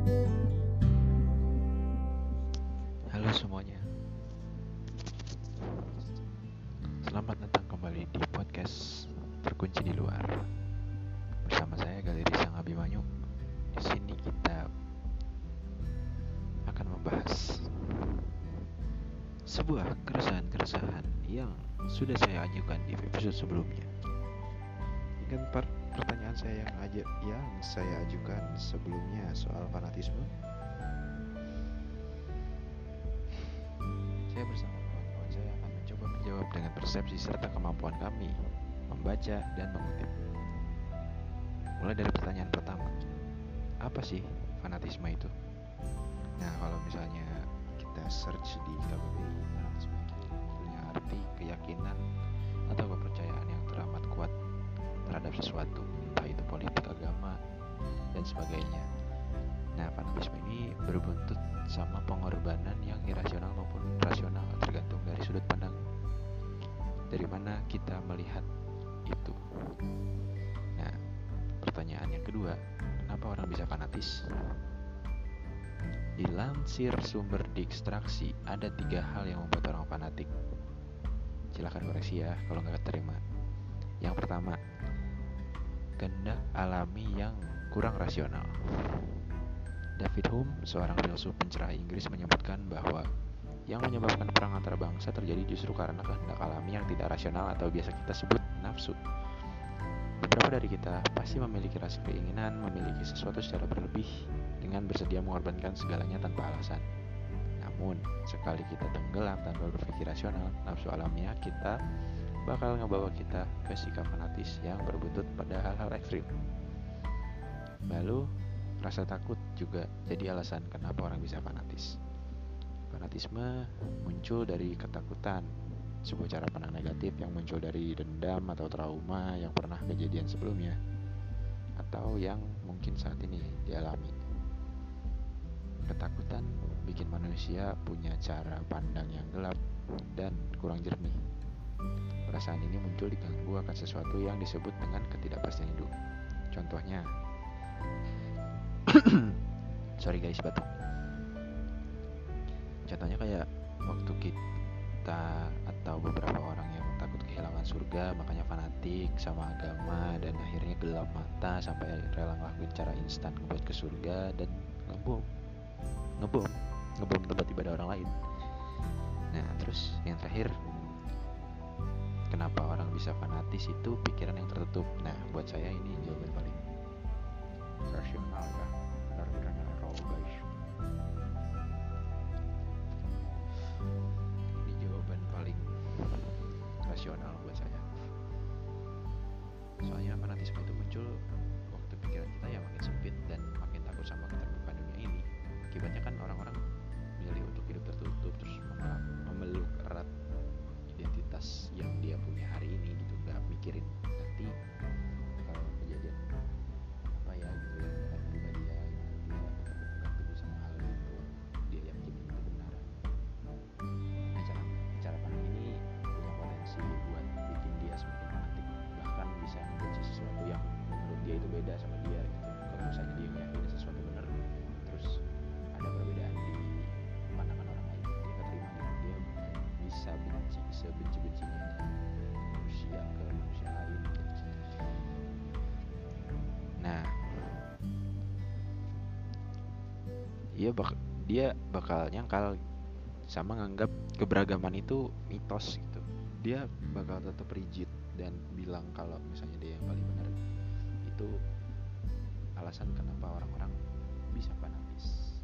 Halo semuanya. Selamat datang kembali di podcast Terkunci di Luar. Bersama saya Galeri Sang Abimanyu. Di sini kita akan membahas sebuah keresahan-keresahan yang sudah saya ajukan di episode sebelumnya. Kan per pertanyaan saya yang aja yang saya ajukan sebelumnya soal fanatisme. Saya bersama kawan-kawan saya akan mencoba menjawab dengan persepsi serta kemampuan kami membaca dan mengutip. Mulai dari pertanyaan pertama, apa sih fanatisme itu? Nah, kalau misalnya kita search di KBBI, fanatisme punya arti keyakinan atau kepercayaan yang teramat kuat terhadap sesuatu, entah itu politik, agama, dan sebagainya. Nah, fanatisme ini berbuntut sama pengorbanan yang irasional maupun rasional, tergantung dari sudut pandang dari mana kita melihat itu. Nah, pertanyaan yang kedua, kenapa orang bisa fanatis? Dilansir sumber distraksi, ada tiga hal yang membuat orang fanatik. Silahkan koreksi ya kalau nggak terima. Yang pertama, kehendak alami yang kurang rasional. David Hume, seorang filsuf pencerah Inggris menyebutkan bahwa yang menyebabkan perang antar bangsa terjadi justru karena kehendak alami yang tidak rasional atau biasa kita sebut nafsu. Beberapa dari kita pasti memiliki rasa keinginan memiliki sesuatu secara berlebih dengan bersedia mengorbankan segalanya tanpa alasan. Namun, sekali kita tenggelam tanpa berpikir rasional, nafsu alamiah kita bakal ngebawa kita ke sikap fanatis yang berbuntut pada hal-hal ekstrim. Lalu, rasa takut juga jadi alasan kenapa orang bisa fanatis. Fanatisme muncul dari ketakutan, sebuah cara pandang negatif yang muncul dari dendam atau trauma yang pernah kejadian sebelumnya, atau yang mungkin saat ini dialami. Ketakutan bikin manusia punya cara pandang yang gelap dan kurang jernih. Perasaan ini muncul diganggu akan sesuatu yang disebut dengan ketidakpastian hidup. Contohnya, sorry guys batuk. Contohnya kayak waktu kita atau beberapa orang yang takut kehilangan surga makanya fanatik sama agama dan akhirnya gelap mata sampai rela ngelakuin cara instan buat ke surga dan ngebom ngebom ngebom tempat ibadah orang lain nah terus yang terakhir bisa fanatis itu pikiran yang tertutup. Nah buat saya ini jawaban paling rasional ya. Benar-benar netral guys. Ini jawaban paling rasional buat saya. Soalnya fanatisme itu muncul waktu pikiran kita ya makin sempit dan nggak mikirin nanti kalau kejadian apa ya gitu ya akan berubah dia gitu dia berpegang teguh sama hal itu dia yakin itu benar nah cara cara pandang ini punya potensi buat bikin dia semakin fanatik bahkan bisa membenci sesuatu yang menurut dia itu beda sama dia gitu. Kalau misalnya dia meyakini dia bak dia bakal nyangkal sama nganggap keberagaman itu mitos gitu. Dia bakal tetap rigid dan bilang kalau misalnya dia yang paling benar. Itu alasan kenapa orang-orang bisa fanatis